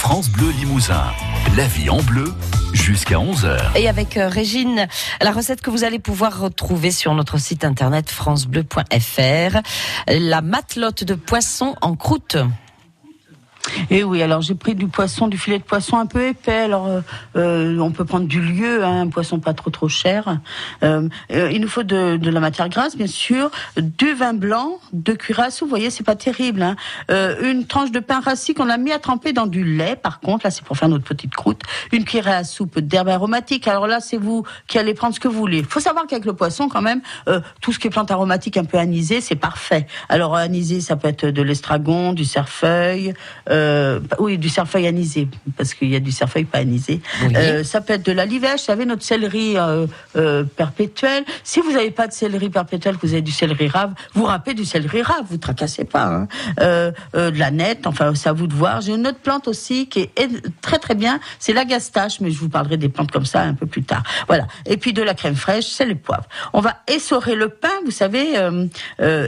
France Bleu Limousin. La vie en bleu jusqu'à 11h. Et avec euh, Régine, la recette que vous allez pouvoir retrouver sur notre site internet francebleu.fr, la matelote de poisson en croûte. Et eh oui, alors j'ai pris du poisson, du filet de poisson un peu épais. Alors euh, euh, on peut prendre du lieu, hein, un poisson pas trop trop cher. Euh, il nous faut de, de, la matière grasse, bien sûr, du vin blanc, de cuirasse. Vous voyez, c'est pas terrible. Hein. une tranche de pain rassis qu'on a mis à tremper dans du lait. Par contre, là c'est pour faire notre petite croûte. Une cuillère à soupe d'herbe aromatique. Alors là, c'est vous qui allez prendre ce que vous voulez. Il faut savoir qu'avec le poisson, quand même, tout ce qui est plante aromatique un peu anisée, c'est parfait. Alors anisé, ça peut être de l'estragon, du cerfeuil. Euh, oui, du cerfeuil anisé, parce qu'il y a du cerfeuil pas anisé. Euh, ça peut être de la livèche, vous savez, notre céleri euh, euh perpétuel. Si vous n'avez pas de céleri perpétuel, que vous avez du céleri rave, vous râpez du céleri rave, vous tracassez pas. Hein. Euh, de la nette, enfin, c'est à vous de voir. J'ai une autre plante aussi qui est très très bien, c'est la gastache, mais je vous parlerai des plantes comme ça un peu plus tard. Voilà. Et puis de la crème fraîche, c'est le poivre. On va essorer le pain, vous savez,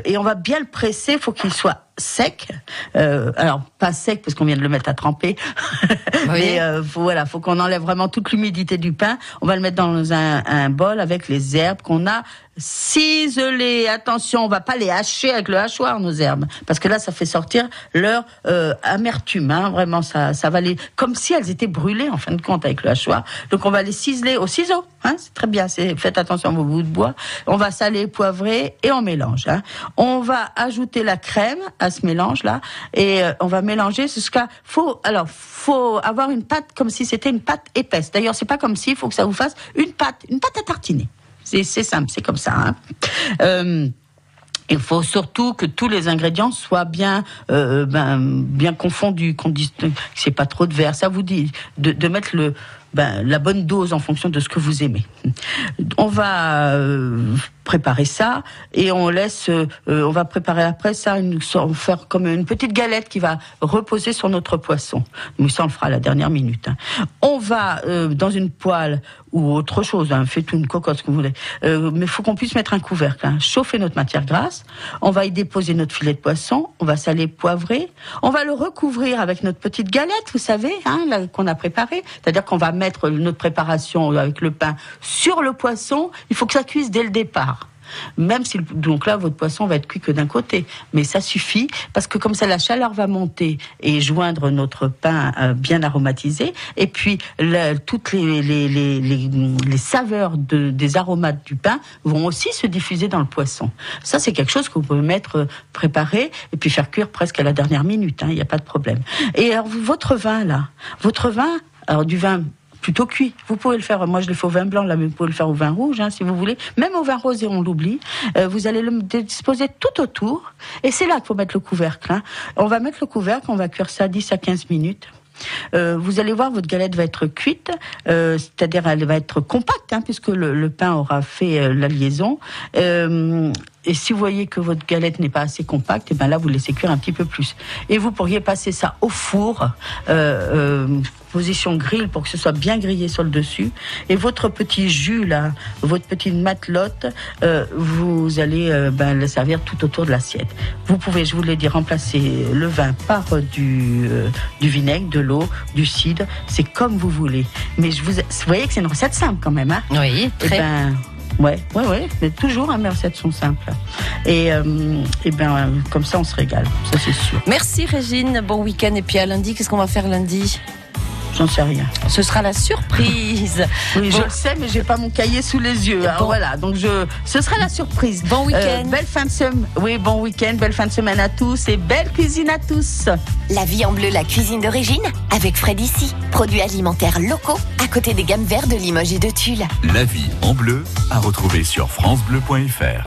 et on va bien le presser, faut qu'il soit sec. Euh, alors pas sec parce qu'on vient de le mettre à tremper, mais euh, faut, voilà, faut qu'on enlève vraiment toute l'humidité du pain. On va le mettre dans un, un bol avec les herbes qu'on a ciselées. Attention, on va pas les hacher avec le hachoir nos herbes, parce que là ça fait sortir leur euh, amertume. Hein, vraiment, ça, ça va les comme si elles étaient brûlées en fin de compte avec le hachoir. Donc on va les ciseler au ciseau. Hein, c'est très bien. C'est faites attention à vos bouts de bois. On va saler, poivrer et on mélange. Hein. On va ajouter la crème à ce mélange là et euh, on va mélanger jusqu'à faut alors faut avoir une pâte comme si c'était une pâte épaisse. D'ailleurs, c'est pas comme si, il faut que ça vous fasse une pâte, une pâte à tartiner. C'est simple, c'est comme ça. Hein. Euh, il faut surtout que tous les ingrédients soient bien, euh, ben, bien confondus, qu'on dise c'est pas trop de verre. Ça vous dit de, de mettre le, ben, la bonne dose en fonction de ce que vous aimez. On va euh, préparer ça et on laisse, euh, on va préparer après ça, une, faire comme une petite galette qui va reposer sur notre poisson. Mais ça on le fera à la dernière minute. Hein. On va euh, dans une poêle ou autre chose, hein, faites une cocotte ce que vous voulez, mais il faut qu'on puisse mettre un couvercle, hein. chauffer notre matière grasse. On va y déposer notre filet de poisson, on va saler, poivrer, on va le recouvrir avec notre petite galette, vous savez, hein, qu'on a préparée, c'est-à-dire qu'on va mettre notre préparation avec le pain sur le poisson, il faut que ça cuise dès le départ. Même si donc là votre poisson va être cuit que d'un côté, mais ça suffit parce que comme ça la chaleur va monter et joindre notre pain euh, bien aromatisé et puis toutes les, saveurs de, des aromates du pain vont aussi se diffuser dans le poisson. Ça c'est quelque chose que vous pouvez mettre euh, préparé et puis faire cuire presque à la dernière minute. Hein, il n'y a pas de problème. Et alors votre vin là, votre vin alors du vin plutôt cuit. Vous pouvez le faire, moi je le fais au vin blanc, là, mais vous pouvez le faire au vin rouge, hein, si vous voulez. Même au vin rose, et on l'oublie. Euh, vous allez le disposer tout autour. Et c'est là qu'il faut mettre le couvercle. Hein. On va mettre le couvercle, on va cuire ça 10 à 15 minutes. Euh, vous allez voir, votre galette va être cuite, euh, c'est-à-dire elle va être compacte, hein, puisque le, le, pain aura fait euh, la liaison. Euh, et si vous voyez que votre galette n'est pas assez compacte, et eh ben là vous laissez cuire un petit peu plus. Et vous pourriez passer ça au four, euh, euh, position grille pour que ce soit bien grillé sur le dessus. Et votre petit jus là, votre petite matelote, euh, vous allez euh, ben, le servir tout autour de l'assiette. Vous pouvez, je vous l'ai dit, remplacer le vin par du, euh, du vinaigre, de l'eau, du cidre. C'est comme vous voulez. Mais je vous, vous voyez que c'est une recette simple quand même, hein Oui, eh très. ben, Ouais, ouais, ouais. Mais toujours, hein, mes recettes sont simples. Et, euh, et ben, comme ça, on se régale. Ça, c'est sûr. Merci, Régine. Bon week-end. Et puis à lundi, qu'est-ce qu'on va faire lundi? J'en sais rien. Ce sera la surprise. oui, je le sais, mais j'ai pas mon cahier sous les yeux. Hein, voilà, donc je, ce sera la surprise. Bon week-end. Euh, belle fin de semaine. Oui, bon week-end, belle fin de semaine à tous et belle cuisine à tous. La vie en bleu, la cuisine d'origine, avec Fred ici. Produits alimentaires locaux, à côté des gammes vertes de Limoges et de Tulle. La vie en bleu, à retrouver sur FranceBleu.fr.